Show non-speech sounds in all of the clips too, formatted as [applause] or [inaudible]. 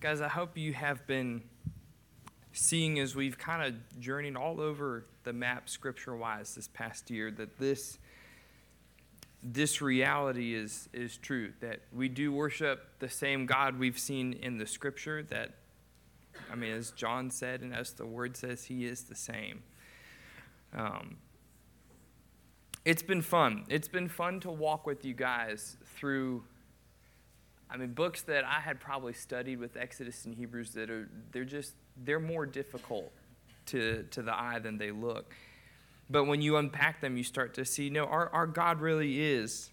Guys, I hope you have been seeing as we've kind of journeyed all over the map scripture wise this past year that this this reality is is true that we do worship the same God we've seen in the scripture that I mean as John said and as the word says he is the same. Um, it's been fun. It's been fun to walk with you guys through I mean, books that I had probably studied with Exodus and Hebrews that are, they're just, they're more difficult to, to the eye than they look. But when you unpack them, you start to see, no, our, our God really is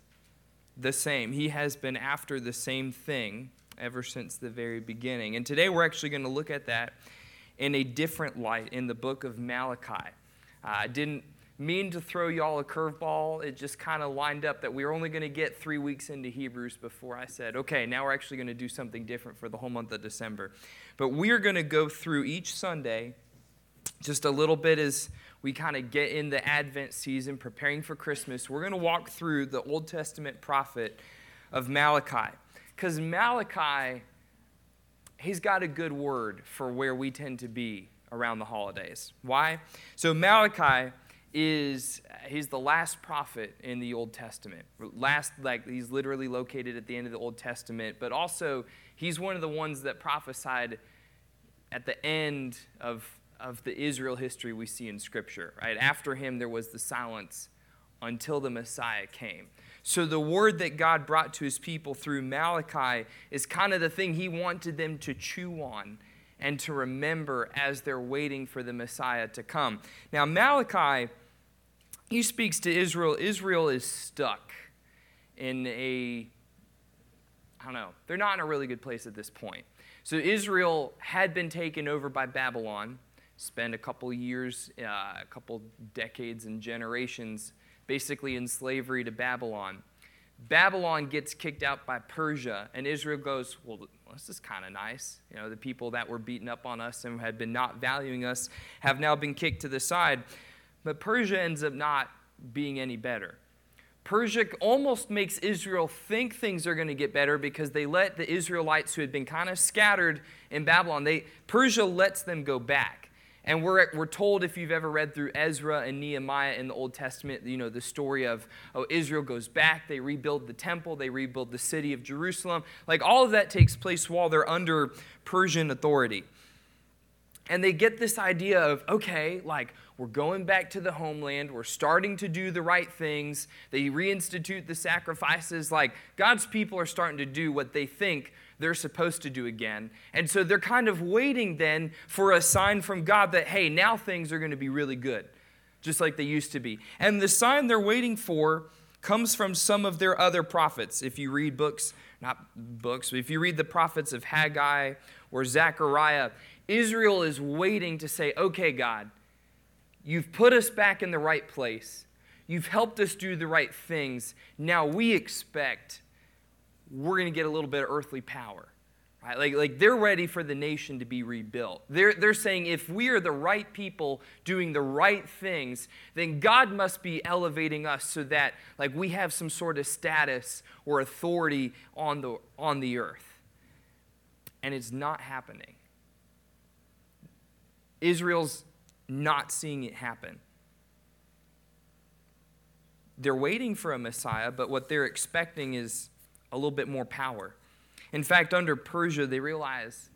the same. He has been after the same thing ever since the very beginning. And today we're actually going to look at that in a different light in the book of Malachi. Uh, I didn't mean to throw y'all a curveball. It just kind of lined up that we were only going to get three weeks into Hebrews before I said, okay, now we're actually going to do something different for the whole month of December. But we're going to go through each Sunday just a little bit as we kind of get in the Advent season, preparing for Christmas. We're going to walk through the Old Testament prophet of Malachi. Because Malachi, he's got a good word for where we tend to be around the holidays. Why? So, Malachi is he's the last prophet in the Old Testament. Last, like he's literally located at the end of the Old Testament, but also he's one of the ones that prophesied at the end of, of the Israel history we see in Scripture. Right after him, there was the silence until the Messiah came. So the word that God brought to his people through Malachi is kind of the thing he wanted them to chew on and to remember as they're waiting for the Messiah to come. Now, Malachi he speaks to Israel. Israel is stuck in a, I don't know, they're not in a really good place at this point. So Israel had been taken over by Babylon, spent a couple years, uh, a couple decades and generations basically in slavery to Babylon. Babylon gets kicked out by Persia, and Israel goes, Well, this is kind of nice. You know, the people that were beating up on us and had been not valuing us have now been kicked to the side. But Persia ends up not being any better. Persia almost makes Israel think things are going to get better because they let the Israelites who had been kind of scattered in Babylon, they, Persia lets them go back. And we're, we're told, if you've ever read through Ezra and Nehemiah in the Old Testament, you know, the story of, oh, Israel goes back, they rebuild the temple, they rebuild the city of Jerusalem. Like all of that takes place while they're under Persian authority. And they get this idea of, okay, like, we're going back to the homeland. We're starting to do the right things. They reinstitute the sacrifices. Like God's people are starting to do what they think they're supposed to do again. And so they're kind of waiting then for a sign from God that, hey, now things are going to be really good, just like they used to be. And the sign they're waiting for comes from some of their other prophets. If you read books, not books, but if you read the prophets of Haggai or Zechariah, Israel is waiting to say, okay, God, You've put us back in the right place. You've helped us do the right things. Now we expect we're going to get a little bit of earthly power. Right? Like, like they're ready for the nation to be rebuilt. They're, they're saying if we are the right people doing the right things, then God must be elevating us so that like we have some sort of status or authority on the, on the earth. And it's not happening. Israel's not seeing it happen. They're waiting for a Messiah, but what they're expecting is a little bit more power. In fact, under Persia, they realize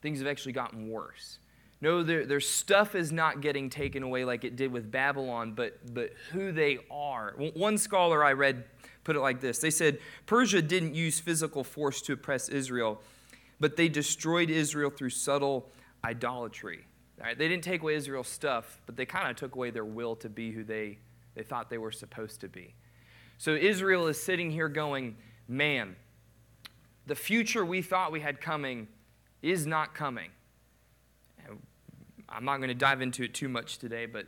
things have actually gotten worse. No, their, their stuff is not getting taken away like it did with Babylon, but, but who they are. One scholar I read put it like this They said Persia didn't use physical force to oppress Israel, but they destroyed Israel through subtle idolatry. Right? They didn't take away Israel's stuff, but they kind of took away their will to be who they, they thought they were supposed to be. So Israel is sitting here going, man, the future we thought we had coming is not coming. I'm not going to dive into it too much today, but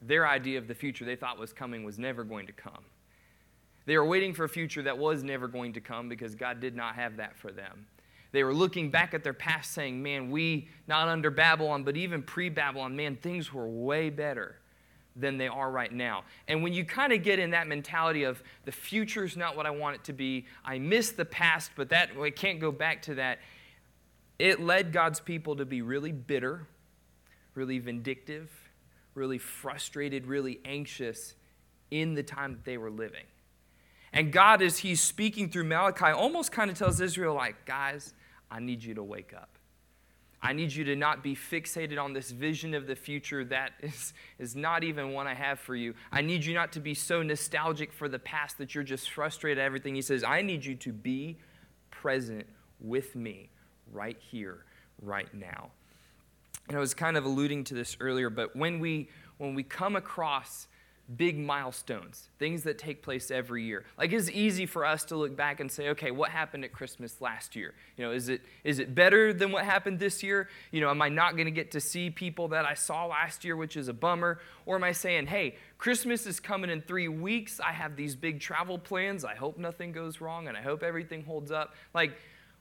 their idea of the future they thought was coming was never going to come. They were waiting for a future that was never going to come because God did not have that for them. They were looking back at their past saying, man, we, not under Babylon, but even pre Babylon, man, things were way better than they are right now. And when you kind of get in that mentality of the future's not what I want it to be, I miss the past, but that I can't go back to that. it led God's people to be really bitter, really vindictive, really frustrated, really anxious in the time that they were living. And God, as He's speaking through Malachi, almost kind of tells Israel, like, guys, I need you to wake up. I need you to not be fixated on this vision of the future that [laughs] is, is not even one I have for you. I need you not to be so nostalgic for the past that you're just frustrated at everything. He says, I need you to be present with me right here, right now. And I was kind of alluding to this earlier, but when we when we come across big milestones, things that take place every year. Like it's easy for us to look back and say, okay, what happened at Christmas last year? You know, is it is it better than what happened this year? You know, am I not going to get to see people that I saw last year, which is a bummer? Or am I saying, hey, Christmas is coming in 3 weeks. I have these big travel plans. I hope nothing goes wrong and I hope everything holds up. Like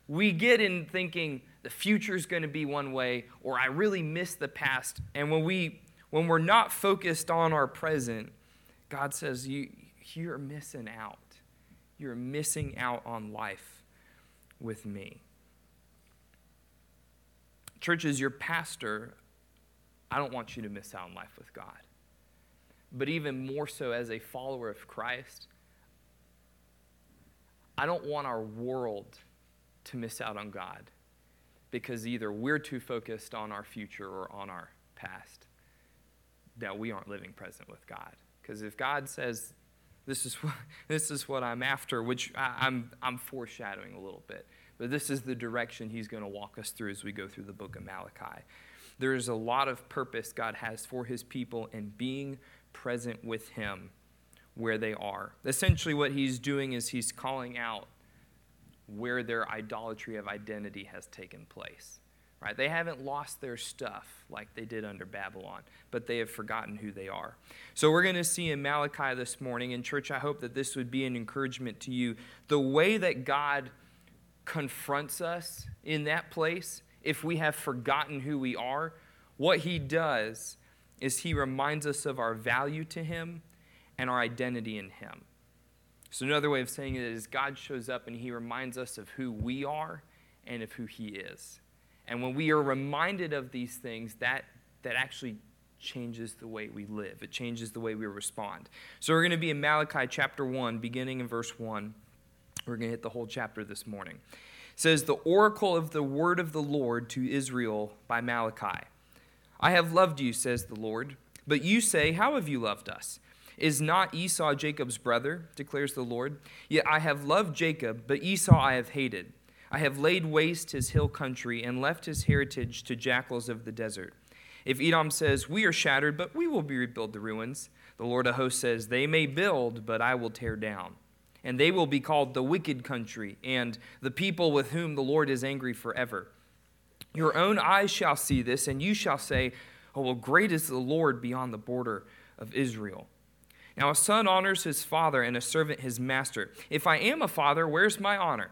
we get in thinking the future is going to be one way or I really miss the past. And when we when we're not focused on our present, God says, you, You're missing out. You're missing out on life with me. Church, as your pastor, I don't want you to miss out on life with God. But even more so as a follower of Christ, I don't want our world to miss out on God because either we're too focused on our future or on our past that we aren't living present with God. Because if God says, this is, what, [laughs] this is what I'm after, which I, I'm, I'm foreshadowing a little bit, but this is the direction He's going to walk us through as we go through the book of Malachi. There is a lot of purpose God has for His people and being present with Him where they are. Essentially, what He's doing is He's calling out where their idolatry of identity has taken place right? They haven't lost their stuff like they did under Babylon, but they have forgotten who they are. So we're going to see in Malachi this morning, in church, I hope that this would be an encouragement to you. The way that God confronts us in that place, if we have forgotten who we are, what he does is he reminds us of our value to him and our identity in him. So, another way of saying it is God shows up and he reminds us of who we are and of who he is. And when we are reminded of these things, that, that actually changes the way we live. It changes the way we respond. So we're going to be in Malachi chapter 1, beginning in verse 1. We're going to hit the whole chapter this morning. It says, The oracle of the word of the Lord to Israel by Malachi. I have loved you, says the Lord. But you say, How have you loved us? Is not Esau Jacob's brother, declares the Lord? Yet I have loved Jacob, but Esau I have hated. I have laid waste his hill country and left his heritage to jackals of the desert. If Edom says, We are shattered, but we will rebuild the ruins, the Lord of hosts says, They may build, but I will tear down. And they will be called the wicked country, and the people with whom the Lord is angry forever. Your own eyes shall see this, and you shall say, Oh, well, great is the Lord beyond the border of Israel. Now, a son honors his father, and a servant his master. If I am a father, where's my honor?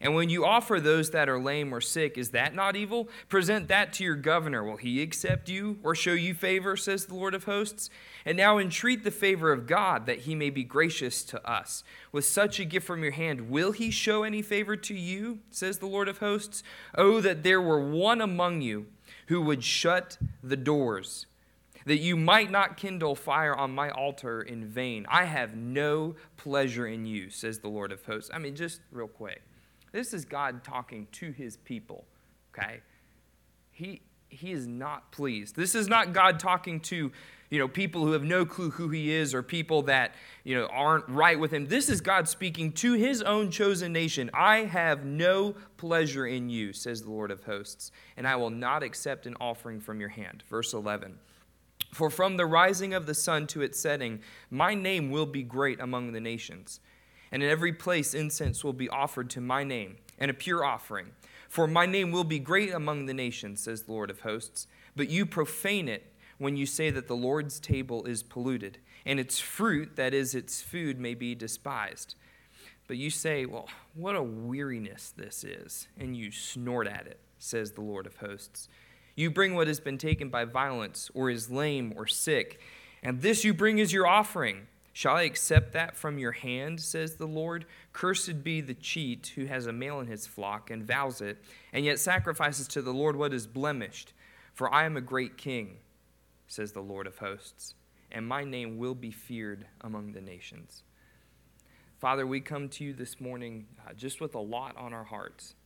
And when you offer those that are lame or sick, is that not evil? Present that to your governor. Will he accept you or show you favor, says the Lord of hosts? And now entreat the favor of God that he may be gracious to us. With such a gift from your hand, will he show any favor to you, says the Lord of hosts? Oh, that there were one among you who would shut the doors that you might not kindle fire on my altar in vain. I have no pleasure in you, says the Lord of hosts. I mean, just real quick. This is God talking to his people, okay? He, he is not pleased. This is not God talking to, you know, people who have no clue who he is or people that, you know, aren't right with him. This is God speaking to his own chosen nation. I have no pleasure in you, says the Lord of hosts, and I will not accept an offering from your hand. Verse 11. For from the rising of the sun to its setting, my name will be great among the nations and in every place incense will be offered to my name, and a pure offering. For my name will be great among the nations, says the Lord of hosts. But you profane it when you say that the Lord's table is polluted. and its fruit, that is, its food, may be despised. But you say, Well, what a weariness this is, and you snort at it, says the Lord of hosts. You bring what has been taken by violence, or is lame or sick, and this you bring as your offering. Shall I accept that from your hand, says the Lord? Cursed be the cheat who has a male in his flock and vows it, and yet sacrifices to the Lord what is blemished. For I am a great king, says the Lord of hosts, and my name will be feared among the nations. Father, we come to you this morning uh, just with a lot on our hearts.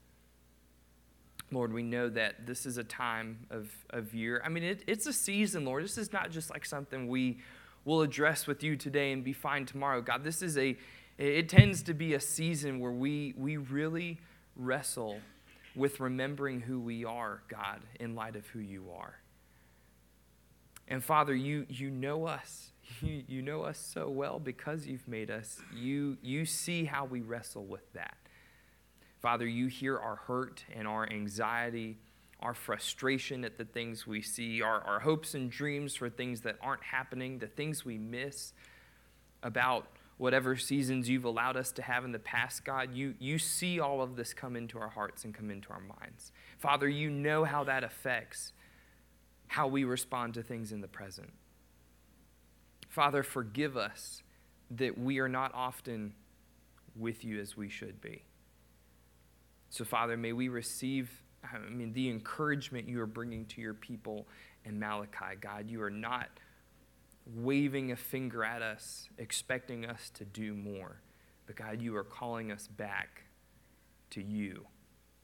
Lord, we know that this is a time of, of year. I mean, it, it's a season, Lord. This is not just like something we will address with you today and be fine tomorrow. God, this is a, it tends to be a season where we, we really wrestle with remembering who we are, God, in light of who you are. And Father, you, you know us. [laughs] You, you know us so well because you've made us. You, you see how we wrestle with that. Father, you hear our hurt and our anxiety our frustration at the things we see, our, our hopes and dreams for things that aren't happening, the things we miss about whatever seasons you've allowed us to have in the past, God, you, you see all of this come into our hearts and come into our minds. Father, you know how that affects how we respond to things in the present. Father, forgive us that we are not often with you as we should be. So, Father, may we receive I mean, the encouragement you are bringing to your people in Malachi, God. You are not waving a finger at us, expecting us to do more. But God, you are calling us back to you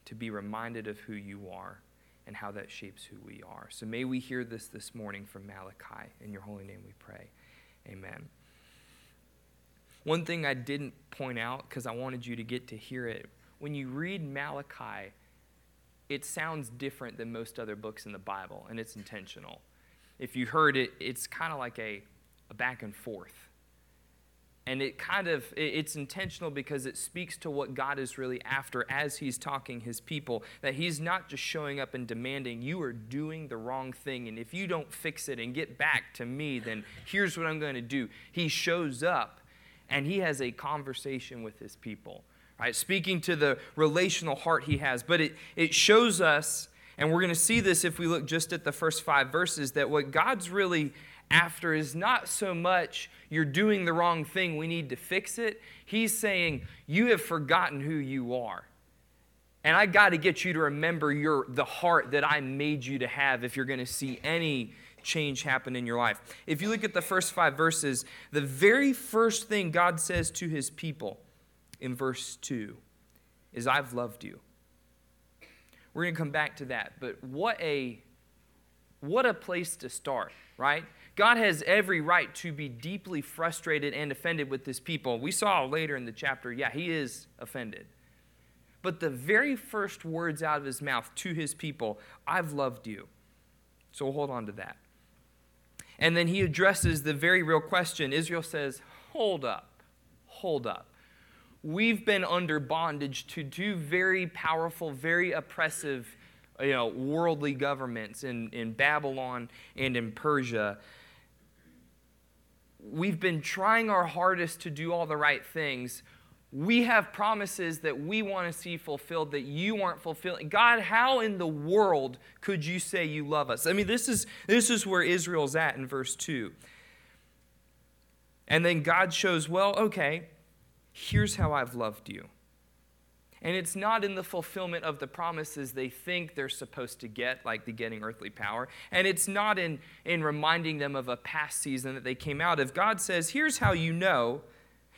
to be reminded of who you are and how that shapes who we are. So may we hear this this morning from Malachi. In your holy name we pray. Amen. One thing I didn't point out because I wanted you to get to hear it when you read Malachi, it sounds different than most other books in the Bible, and it's intentional. If you heard it, it's kind of like a, a back and forth. And it kind of, it's intentional because it speaks to what God is really after as He's talking His people. That He's not just showing up and demanding, you are doing the wrong thing. And if you don't fix it and get back to me, then here's what I'm going to do. He shows up and He has a conversation with His people right? Speaking to the relational heart he has. But it, it shows us, and we're going to see this if we look just at the first five verses, that what God's really after is not so much you're doing the wrong thing, we need to fix it. He's saying, You have forgotten who you are. And I got to get you to remember your, the heart that I made you to have if you're going to see any change happen in your life. If you look at the first five verses, the very first thing God says to his people in verse 2 is I've loved you. We're going to come back to that, but what a what a place to start, right? God has every right to be deeply frustrated and offended with his people. We saw later in the chapter, yeah, he is offended. But the very first words out of his mouth to his people, I've loved you. So we'll hold on to that. And then he addresses the very real question. Israel says, Hold up, hold up we've been under bondage to two very powerful, very oppressive, you know, worldly governments in, in Babylon and in Persia. We've been trying our hardest to do all the right things. We have promises that we want to see fulfilled that you aren't fulfilling. God, how in the world could you say you love us? I mean, this is, this is where Israel's at in verse 2. And then God shows, well, okay, Here's how I've loved you. And it's not in the fulfillment of the promises they think they're supposed to get, like the getting earthly power. And it's not in, in reminding them of a past season that they came out of. God says, Here's how you know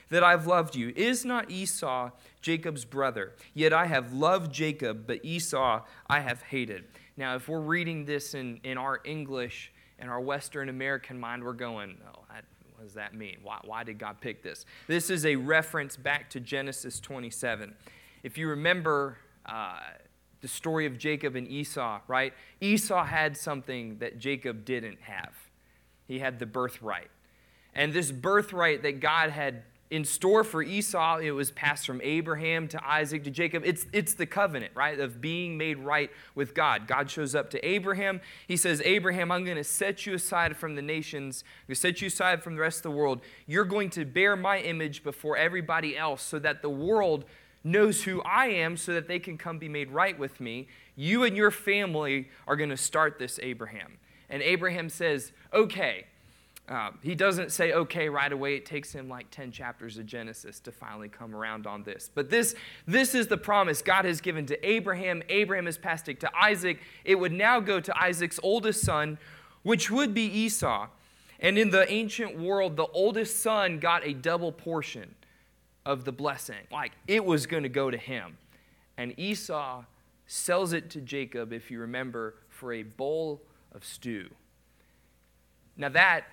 that I've loved you. Is not Esau Jacob's brother? Yet I have loved Jacob, but Esau I have hated. Now, if we're reading this in, in our English and our Western American mind, we're going, oh, what does that mean? Why, why did God pick this? This is a reference back to Genesis 27. If you remember uh, the story of Jacob and Esau, right? Esau had something that Jacob didn't have. He had the birthright. And this birthright that God had in store for Esau. It was passed from Abraham to Isaac to Jacob. It's, it's the covenant, right, of being made right with God. God shows up to Abraham. He says, Abraham, I'm going to set you aside from the nations, I'm going to set you aside from the rest of the world. You're going to bear my image before everybody else so that the world knows who I am so that they can come be made right with me. You and your family are going to start this, Abraham. And Abraham says, Okay. Uh, he doesn't say okay right away. It takes him like 10 chapters of Genesis to finally come around on this. But this, this is the promise God has given to Abraham. Abraham has passed it to Isaac. It would now go to Isaac's oldest son, which would be Esau. And in the ancient world, the oldest son got a double portion of the blessing. Like it was going to go to him. And Esau sells it to Jacob, if you remember, for a bowl of stew. Now, that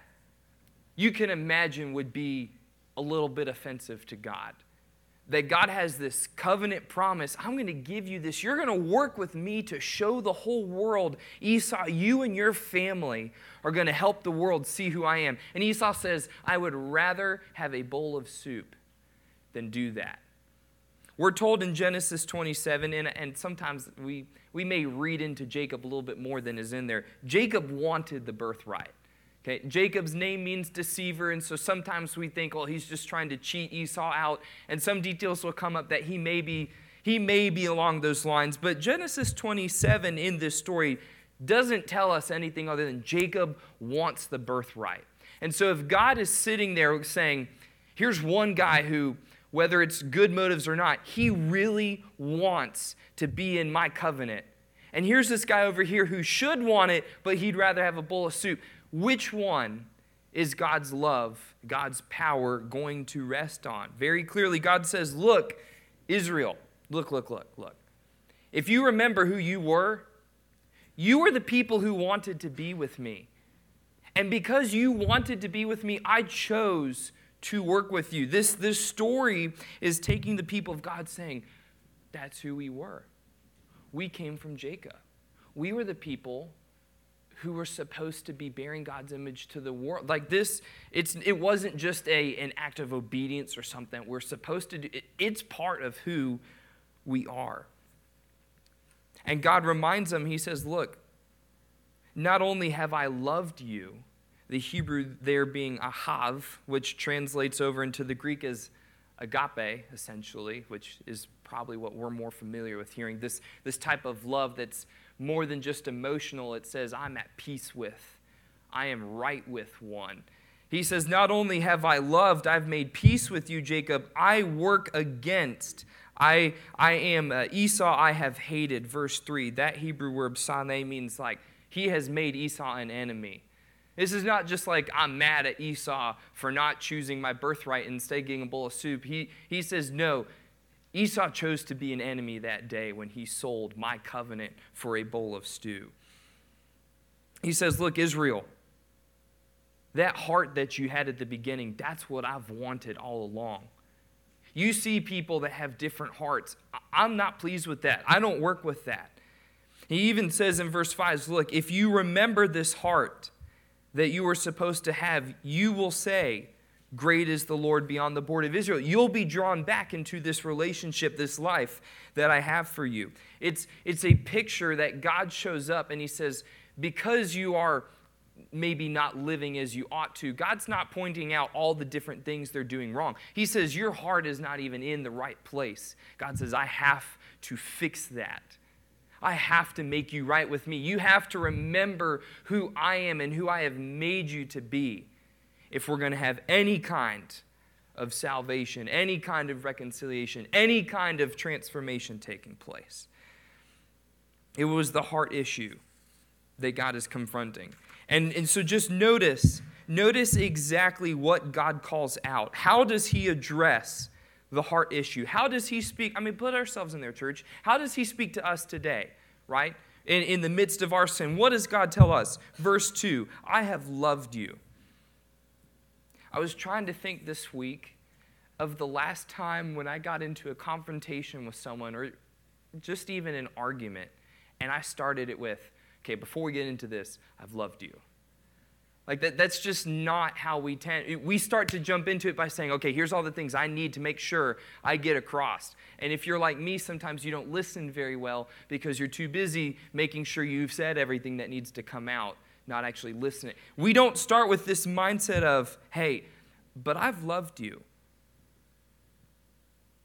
you can imagine would be a little bit offensive to God. That God has this covenant promise I'm going to give you this. You're going to work with me to show the whole world, Esau, you and your family are going to help the world see who I am. And Esau says, I would rather have a bowl of soup than do that. We're told in Genesis 27, and, and sometimes we, we may read into Jacob a little bit more than is in there. Jacob wanted the birthright. Okay, Jacob's name means deceiver, and so sometimes we think, well, he's just trying to cheat Esau out, and some details will come up that he may be he may be along those lines. But Genesis 27 in this story doesn't tell us anything other than Jacob wants the birthright. And so if God is sitting there saying, here's one guy who, whether it's good motives or not, he really wants to be in my covenant. And here's this guy over here who should want it, but he'd rather have a bowl of soup. Which one is God's love, God's power going to rest on? Very clearly, God says, Look, Israel, look, look, look, look. If you remember who you were, you were the people who wanted to be with me. And because you wanted to be with me, I chose to work with you. This, this story is taking the people of God saying, That's who we were. We came from Jacob. We were the people who were supposed to be bearing God's image to the world. Like this, it's, it wasn't just a, an act of obedience or something. We're supposed to do it, it's part of who we are. And God reminds them, He says, Look, not only have I loved you, the Hebrew there being ahav, which translates over into the Greek as agape, essentially, which is probably what we're more familiar with hearing. This, this type of love that's more than just emotional, it says, I'm at peace with, I am right with one. He says, Not only have I loved, I've made peace with you, Jacob, I work against. I, I am uh, Esau, I have hated. Verse 3. That Hebrew word sane means like, he has made Esau an enemy. This is not just like I'm mad at Esau for not choosing my birthright and instead getting a bowl of soup. He, he says, No, Esau chose to be an enemy that day when he sold my covenant for a bowl of stew. He says, Look, Israel, that heart that you had at the beginning, that's what I've wanted all along. You see people that have different hearts. I'm not pleased with that. I don't work with that. He even says in verse 5 Look, if you remember this heart that you were supposed to have, you will say, Great is the Lord beyond the border of Israel. You'll be drawn back into this relationship, this life that I have for you. It's, it's a picture that God shows up and He says, Because you are maybe not living as you ought to, God's not pointing out all the different things they're doing wrong. He says, Your heart is not even in the right place. God says, I have to fix that. I have to make you right with me. You have to remember who I am and who I have made you to be if we're going to have any kind of salvation, any kind of reconciliation, any kind of transformation taking place. It was the heart issue that God is confronting. And, and so just notice, notice exactly what God calls out. How does he address the heart issue? How does he speak? I mean, put ourselves in their church. How does he speak to us today, right? In, in the midst of our sin, what does God tell us? Verse 2 I have loved you. I was trying to think this week of the last time when I got into a confrontation with someone or just even an argument, and I started it with, okay, before we get into this, I've loved you. Like that, that's just not how we tend. We start to jump into it by saying, okay, here's all the things I need to make sure I get across. And if you're like me, sometimes you don't listen very well because you're too busy making sure you've said everything that needs to come out, not actually listening. We don't start with this mindset of, hey, but I've loved you.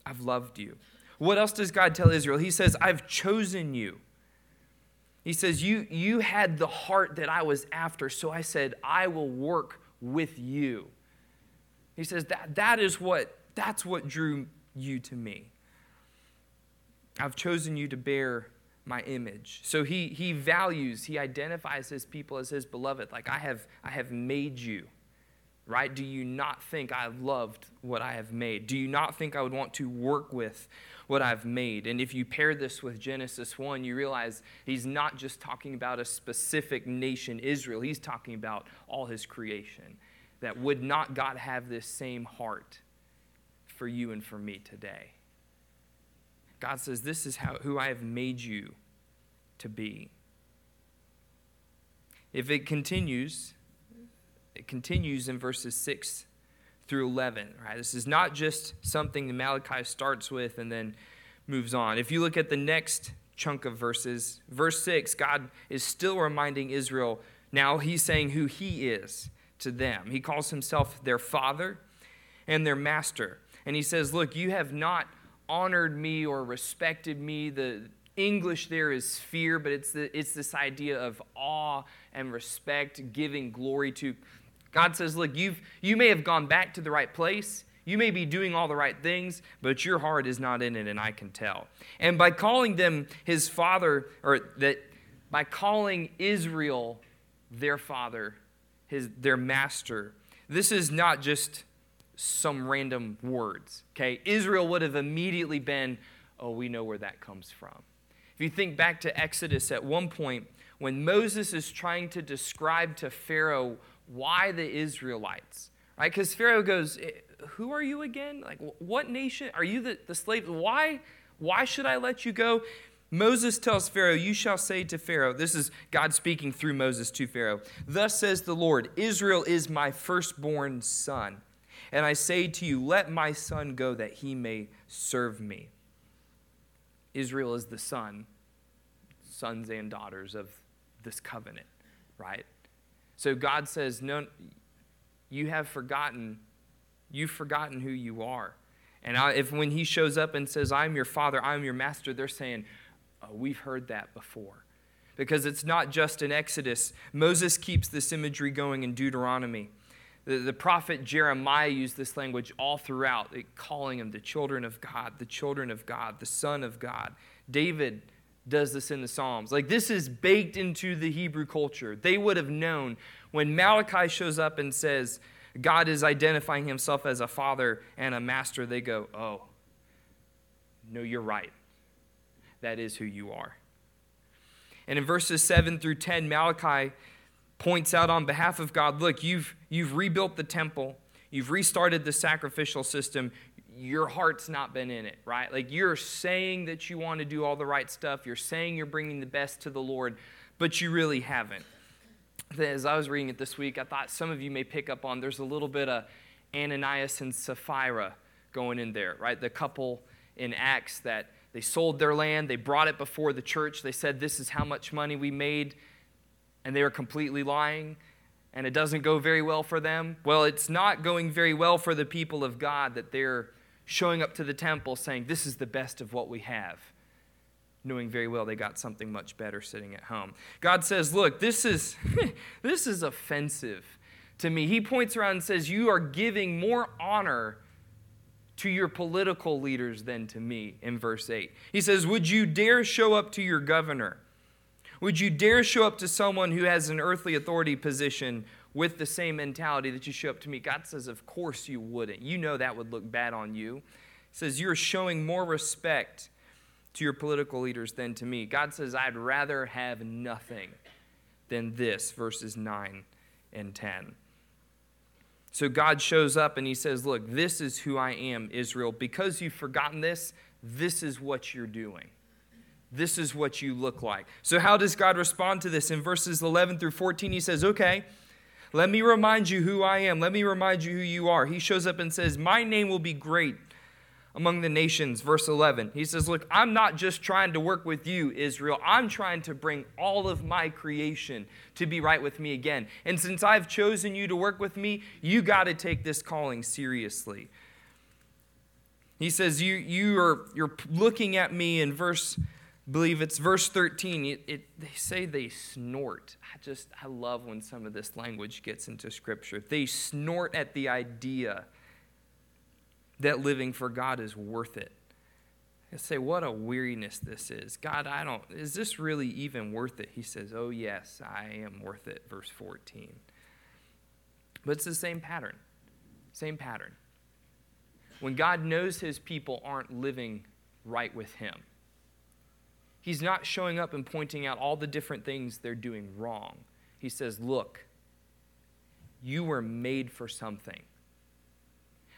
I've loved you. What else does God tell Israel? He says, I've chosen you. He says, you, you had the heart that I was after, so I said, I will work with you. He says, that, that is what, that's what drew you to me. I've chosen you to bear my image. So he, he values, he identifies his people as his beloved. Like, I have, I have made you right? Do you not think I loved what I have made? Do you not think I would want to work with what I've made? And if you pair this with Genesis 1, you realize he's not just talking about a specific nation, Israel, he's talking about all his creation. That would not God have this same heart for you and for me today? God says, This is how, who I have made you to be. If it continues, it continues in verses 6 through 11, right? This is not just something that Malachi starts with and then moves on. If you look at the next chunk of verses, verse 6, God is still reminding Israel. Now he's saying who he is to them. He calls himself their father and their master. And he says, Look, you have not honored me or respected me. The English there is fear, but it's, the, it's this idea of awe and respect, giving glory to. God says, Look, you've, you may have gone back to the right place. You may be doing all the right things, but your heart is not in it, and I can tell. And by calling them his father, or that by calling Israel their father, his, their master, this is not just some random words. Okay? Israel would have immediately been, oh, we know where that comes from. If you think back to Exodus at one point, when Moses is trying to describe to Pharaoh why the Israelites, right? Because Pharaoh goes, eh, Who are you again? Like, what nation? Are you the, the slave? Why, why should I let you go? Moses tells Pharaoh, You shall say to Pharaoh, this is God speaking through Moses to Pharaoh, Thus says the Lord, Israel is my firstborn son. And I say to you, Let my son go that he may serve me. Israel is the son, sons and daughters of this covenant, right? So God says, No, you have forgotten, you've forgotten who you are. And I, if when he shows up and says, I'm your father, I'm your master, they're saying, oh, We've heard that before. Because it's not just in Exodus. Moses keeps this imagery going in Deuteronomy. The, the prophet Jeremiah used this language all throughout, calling them the children of God, the children of God, the Son of God. David does this in the Psalms. Like, this is baked into the Hebrew culture. They would have known when Malachi shows up and says, God is identifying himself as a father and a master, they go, Oh, no, you're right. That is who you are. And in verses 7 through 10, Malachi points out on behalf of God look, you've, you've rebuilt the temple, you've restarted the sacrificial system, your heart's not been in it, right? Like you're saying that you want to do all the right stuff, you're saying you're bringing the best to the Lord, but you really haven't. As I was reading it this week, I thought some of you may pick up on there's a little bit of Ananias and Sapphira going in there, right? The couple in Acts that they sold their land, they brought it before the church, they said, This is how much money we made, and they were completely lying and it doesn't go very well for them. Well, it's not going very well for the people of God that they're showing up to the temple saying, This is the best of what we have, knowing very well they got something much better sitting at home. God says, Look, this is, [laughs] this is offensive to me. He points around and says, You are giving more honor to your political leaders than to me, in verse 8. He says, Would you dare show up to your governor? Would you dare show up to someone who has an earthly authority position with the same mentality that you show up to me? God says, Of course you wouldn't. You know that would look bad on you. He says, You're showing more respect to your political leaders than to me. God says, I'd rather have nothing than this, verses 9 and 10. So God shows up and he says, Look, this is who I am, Israel. Because you've forgotten this, this is what you're doing. This is what you look like. So, how does God respond to this? In verses 11 through 14, he says, Okay, Let me remind you who I am. Let me remind you who you are. He shows up and says, My name will be great among the nations. Verse 11. He says, Look, I'm not just trying to work with you, Israel. I'm trying to bring all of my creation to be right with me again. And since I've chosen you to work with me, you got to take this calling seriously. He says, you, you are, You're looking at me in verse. Believe it's verse 13 it, it, they say they snort i just i love when some of this language gets into scripture they snort at the idea that living for God is worth it. I say, what a weariness this is. God, I don't, is this really even worth it? He says, oh, yes, I am worth it, verse 14. But it's the same pattern. Same pattern. When God knows his people aren't living right with him, he's not showing up and pointing out all the different things they're doing wrong. He says, look, you were made for something.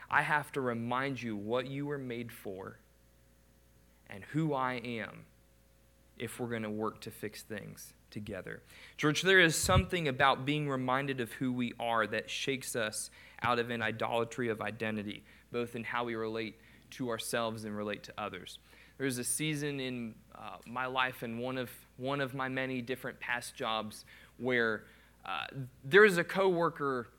I have to remind you what you were made for and who I am if we're going to work to fix things together. Church, there is something about being reminded of who we are that shakes us out of an idolatry of identity, both in how we relate to ourselves and relate to others. There was a season in uh, my life and one of, one of my many different past jobs where uh, there was a coworker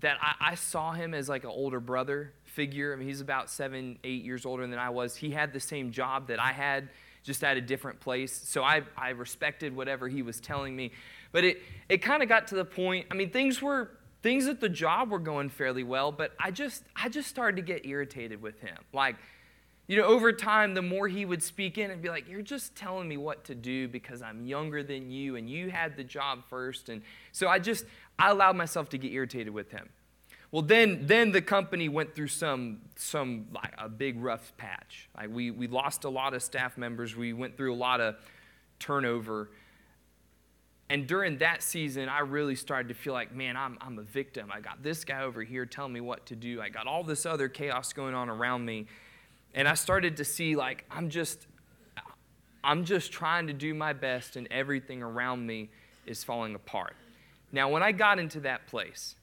that I, I, saw him as like an older brother figure. I mean, he's about seven, eight years older than I was. He had the same job that I had, just at a different place. So I, I respected whatever he was telling me. But it, it kind of got to the point, I mean, things were things at the job were going fairly well, but I just I just started to get irritated with him. Like, you know, over time, the more he would speak in and be like, You're just telling me what to do because I'm younger than you and you had the job first. And so I just, I allowed myself to get irritated with him. Well, then, then the company went through some, some like a big rough patch. Like we, we lost a lot of staff members. We went through a lot of turnover. And during that season, I really started to feel like, man, I'm, I'm a victim. I got this guy over here telling me what to do. I got all this other chaos going on around me. And I started to see like I'm just I'm just trying to do my best and everything around me is falling apart. Now, when I got into that place,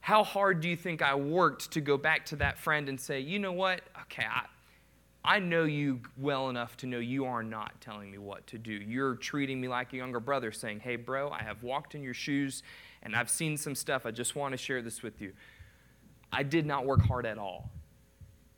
how hard do you think I worked to go back to that friend and say, you know what? Okay, I, I know you well enough to know you are not telling me what to do. You're treating me like a younger brother, saying, hey, bro, I have walked in your shoes and I've seen some stuff. I just want to share this with you. I did not work hard at all.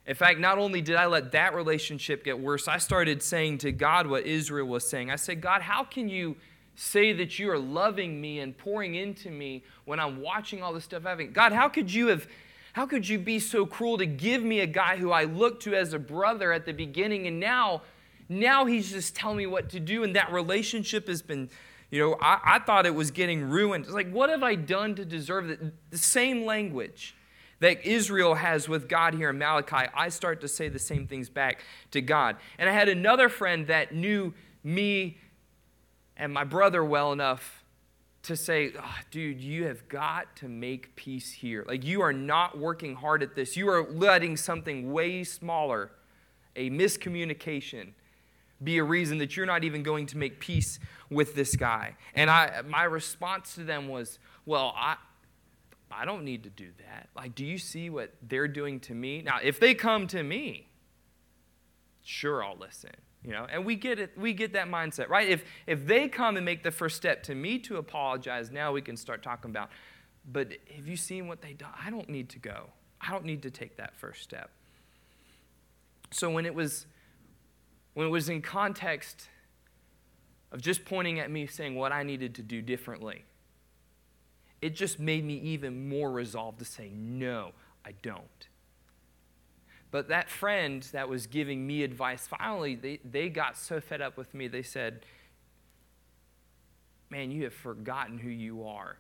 In fact, not only did I let that relationship get worse, I started saying to God what Israel was saying. I said, God, how can you say that you are loving me and pouring into me when I'm watching all this stuff happening. God, how could you have how could you be so cruel to give me a guy who I looked to as a brother at the beginning and now now he's just telling me what to do and that relationship has been you know I, I thought it was getting ruined it's like what have i done to deserve that the same language that israel has with god here in malachi i start to say the same things back to god and i had another friend that knew me and my brother well enough to say, oh, dude, you have got to make peace here. Like, you are not working hard at this. You are letting something way smaller, a miscommunication, be a reason that you're not even going to make peace with this guy. And I, my response to them was, well, I, I don't need to do that. Like, do you see what they're doing to me? Now, if they come to me, sure, I'll listen. You know, and we get it, we get that mindset, right? If if they come and make the first step to me to apologize, now we can start talking about, but have you seen what they do? I don't need to go. I don't need to take that first step. So when it was when it was in context of just pointing at me saying what I needed to do differently, it just made me even more resolved to say, no, I don't. But that friend that was giving me advice, finally, they, they got so fed up with me, they said, Man, you have forgotten who you are.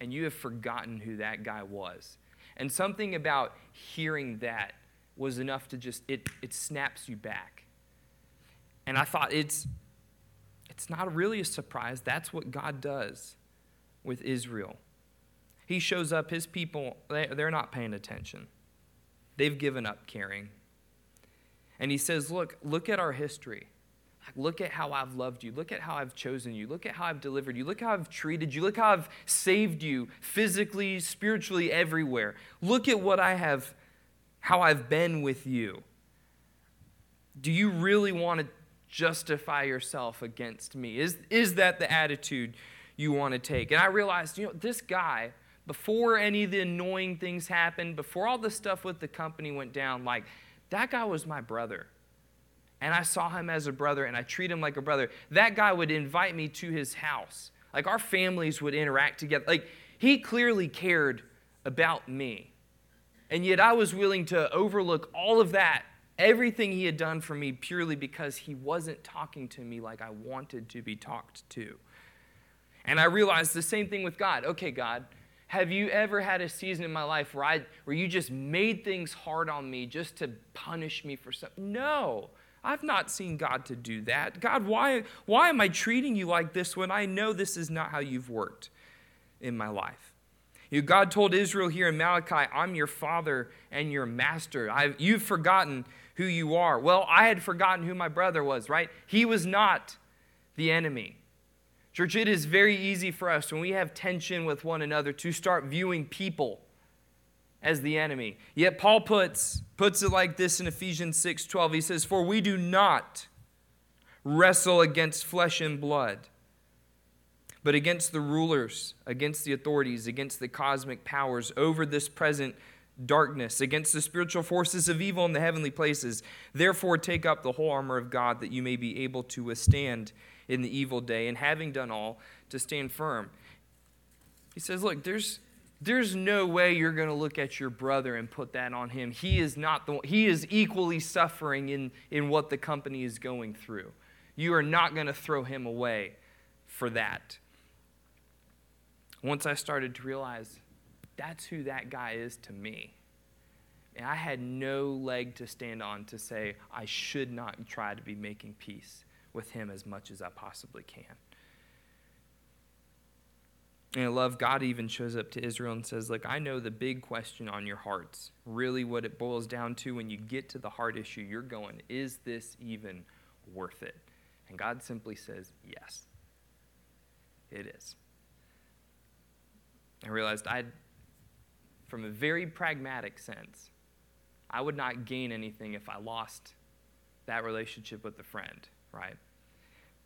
And you have forgotten who that guy was. And something about hearing that was enough to just, it, it snaps you back. And I thought, it's, it's not really a surprise. That's what God does with Israel. He shows up, his people, they, they're not paying attention. They've given up caring. And he says, Look, look at our history. Look at how I've loved you. Look at how I've chosen you. Look at how I've delivered you. Look how I've treated you. Look how I've saved you physically, spiritually, everywhere. Look at what I have, how I've been with you. Do you really want to justify yourself against me? Is, is that the attitude you want to take? And I realized, you know, this guy, before any of the annoying things happened, before all the stuff with the company went down, like, that guy was my brother and I saw him as a brother and I treat him like a brother, that guy would invite me to his house. Like our families would interact together. Like he clearly cared about me. And yet I was willing to overlook all of that, everything he had done for me, purely because he wasn't talking to me like I wanted to be talked to. And I realized the same thing with God. Okay, God, have you ever had a season in my life where, I, where you just made things hard on me just to punish me for something? No. I've not seen God to do that. God, why, why am I treating you like this when I know this is not how you've worked in my life? You God told Israel here in Malachi, I'm your father and your master. I've, you've forgotten who you are. Well, I had forgotten who my brother was, right? He was not the enemy. Church, it is very easy for us when we have tension with one another to start viewing people as the enemy. Yet Paul puts, puts it like this in Ephesians 6 12. He says, For we do not wrestle against flesh and blood, but against the rulers, against the authorities, against the cosmic powers over this present darkness, against the spiritual forces of evil in the heavenly places. Therefore, take up the whole armor of God that you may be able to withstand in the evil day, and having done all, to stand firm. He says, Look, there's there's no way you're going to look at your brother and put that on him. He is not the he is equally suffering in, in what the company is going through. You are not going to throw him away for that. Once I started to realize that's who that guy is to me. And I had no leg to stand on to say I should not try to be making peace with him as much as I possibly can. And I love God even shows up to Israel and says, Look, I know the big question on your hearts. Really, what it boils down to when you get to the heart issue, you're going, Is this even worth it? And God simply says, Yes, it is. I realized I'd, from a very pragmatic sense, I would not gain anything if I lost that relationship with a friend, right?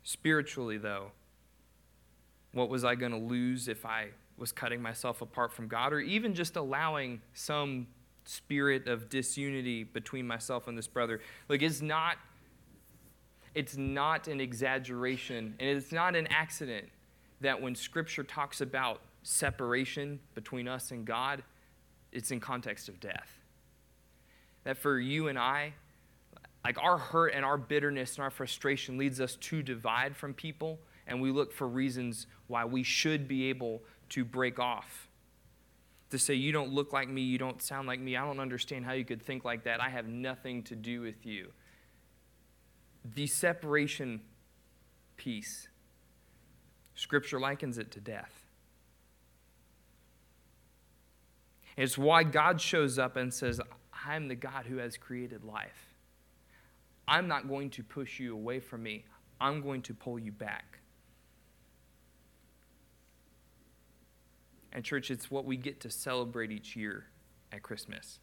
Spiritually, though, what was I going to lose if I was cutting myself apart from God, or even just allowing some spirit of disunity between myself and this brother? Like, it's not. It's not an exaggeration, and it's not an accident that when Scripture talks about separation between us and God, it's in context of death. That for you and I, like our hurt and our bitterness and our frustration leads us to divide from people and we look for reasons why we should be able to break off. To say, you don't look like me, you don't sound like me, I don't understand how you could think like that, I have nothing to do with you. The separation piece, Scripture likens it to death. It's why God shows up and says, I'm the God who has created life. I'm not going to push you away from me, I'm going to pull you back. And, church, it's what we get to celebrate each year at Christmas.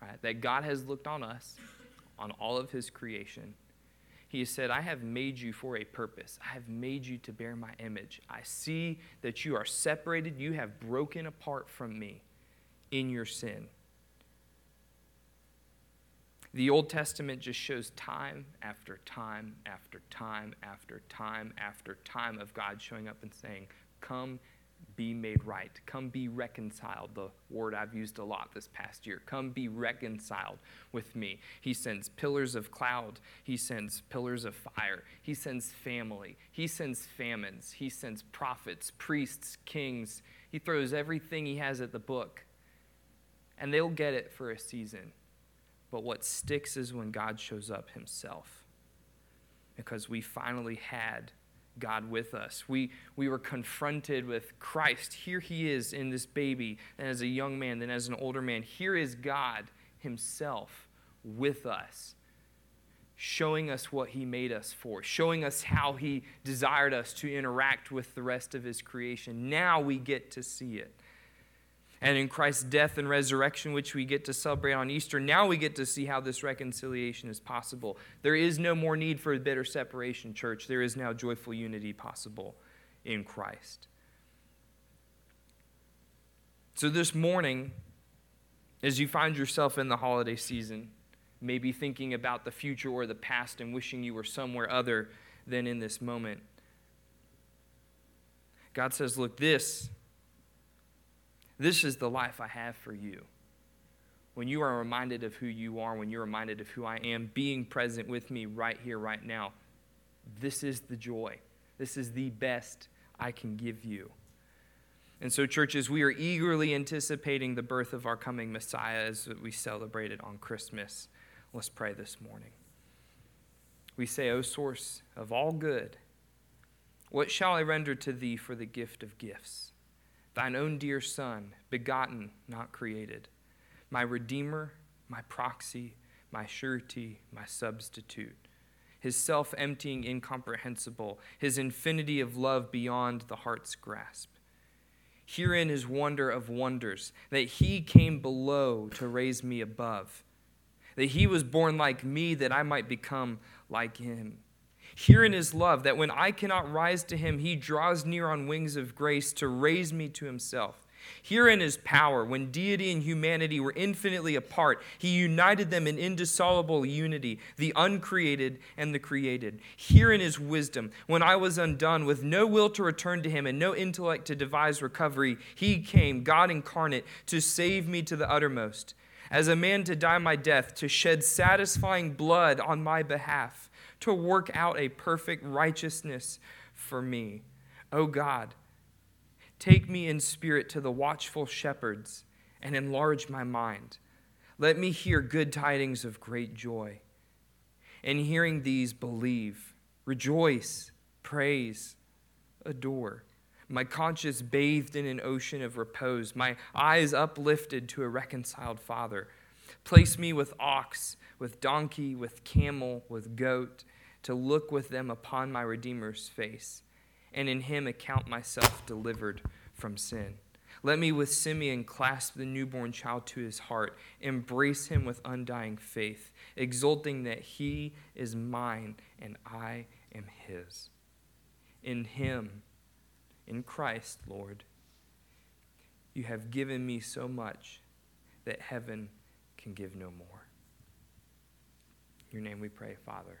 Right? That God has looked on us, on all of His creation. He has said, I have made you for a purpose. I have made you to bear my image. I see that you are separated. You have broken apart from me in your sin. The Old Testament just shows time after time after time after time after time of God showing up and saying, Come be made right. Come be reconciled, the word I've used a lot this past year. Come be reconciled with me. He sends pillars of cloud. He sends pillars of fire. He sends family. He sends famines. He sends prophets, priests, kings. He throws everything he has at the book. And they'll get it for a season. But what sticks is when God shows up himself. Because we finally had God with us. We, we were confronted with Christ. Here he is in this baby, and as a young man, then as an older man. Here is God himself with us, showing us what He made us for, showing us how He desired us to interact with the rest of His creation. Now we get to see it. And in Christ's death and resurrection, which we get to celebrate on Easter, now we get to see how this reconciliation is possible. There is no more need for a bitter separation, church. There is now joyful unity possible in Christ. So this morning, as you find yourself in the holiday season, maybe thinking about the future or the past and wishing you were somewhere other than in this moment, God says, Look, this this is the life I have for you. When you are reminded of who you are, when you're reminded of who I am, being present with me right here, right now, this is the joy. This is the best I can give you. And so, churches, we are eagerly anticipating the birth of our coming Messiah as we celebrate it on Christmas. Let's pray this morning. We say, O source of all good, what shall I render to thee for the gift of gifts? Thine own dear Son, begotten, not created, my Redeemer, my proxy, my surety, my substitute, his self emptying, incomprehensible, his infinity of love beyond the heart's grasp. Herein is wonder of wonders, that he came below to raise me above, that he was born like me, that I might become like him Herein is love, that when I cannot rise to him, he draws near on wings of grace to raise me to himself. Herein is power. When deity and humanity were infinitely apart, he united them in indissoluble unity, the uncreated and the created. Herein is wisdom. When I was undone, with no will to return to him and no intellect to devise recovery, he came, God incarnate, to save me to the uttermost. As a man to die my death, to shed satisfying blood on my behalf to work out a perfect righteousness for me. O oh God, take me in spirit to the watchful shepherds and enlarge my mind. Let me hear good tidings of great joy. And hearing these, believe, rejoice, praise, adore. My conscience bathed in an ocean of repose, my eyes uplifted to a reconciled Father. Place me with ox, with donkey, with camel, with goat to look with them upon my Redeemer's face, and in him account myself delivered from sin. Let me with Simeon clasp the newborn child to his heart, embrace him with undying faith, exulting that he is mine and I am his. In him, in Christ, Lord, you have given me so much that heaven can give no more. In your name we pray, Father.